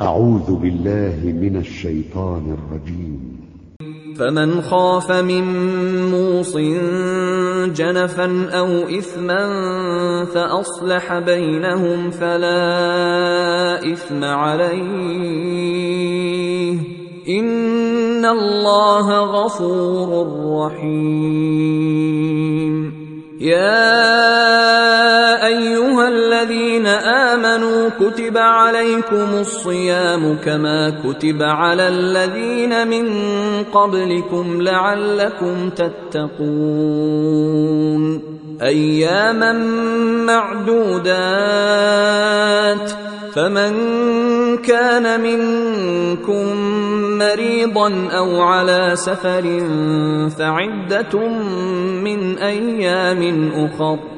أعوذ بالله من الشيطان الرجيم. فمن خاف من موص جنفا أو إثما فأصلح بينهم فلا إثم عليه. إن الله غفور رحيم. يا كتب عليكم الصيام كما كتب على الذين من قبلكم لعلكم تتقون اياما معدودات فمن كان منكم مريضا أو على سفر فعده من أيام اخر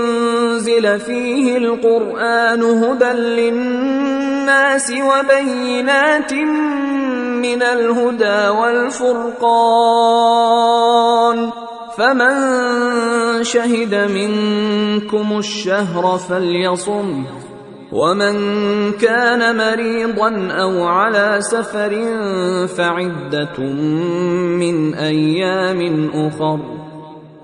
أنزل فيه القرآن هدى للناس وبينات من الهدى والفرقان فمن شهد منكم الشهر فليصم ومن كان مريضا أو على سفر فعدة من أيام أخر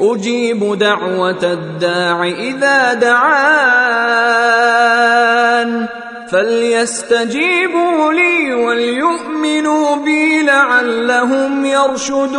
أجيب دعوة الداع إذا دعان فليستجيبوا لي وليؤمنوا بي لعلهم يرشدون